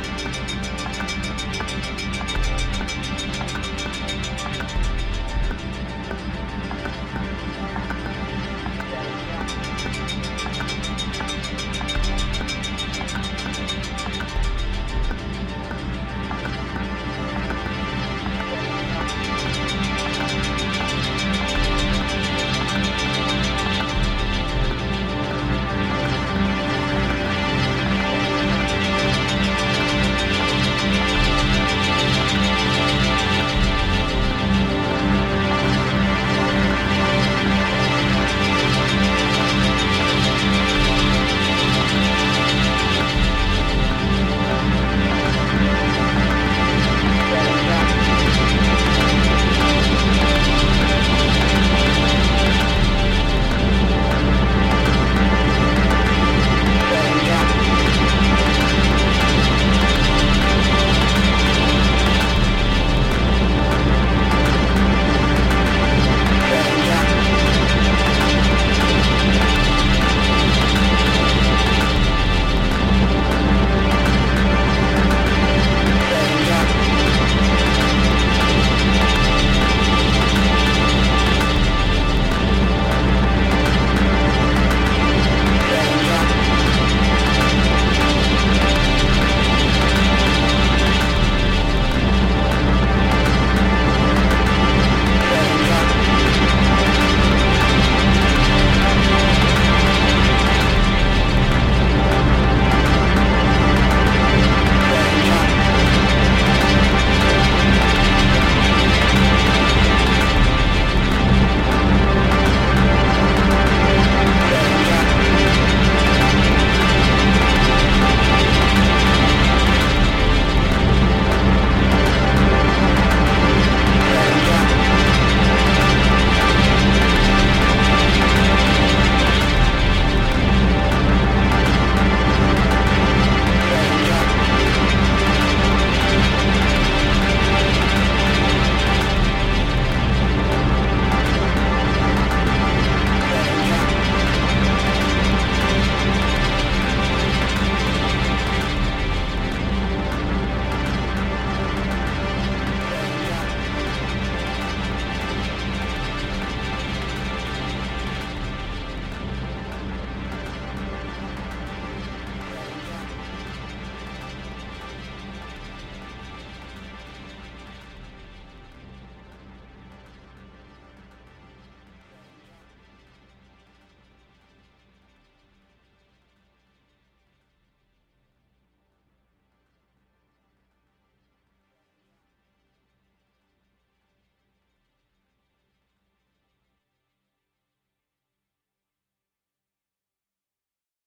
Thanks.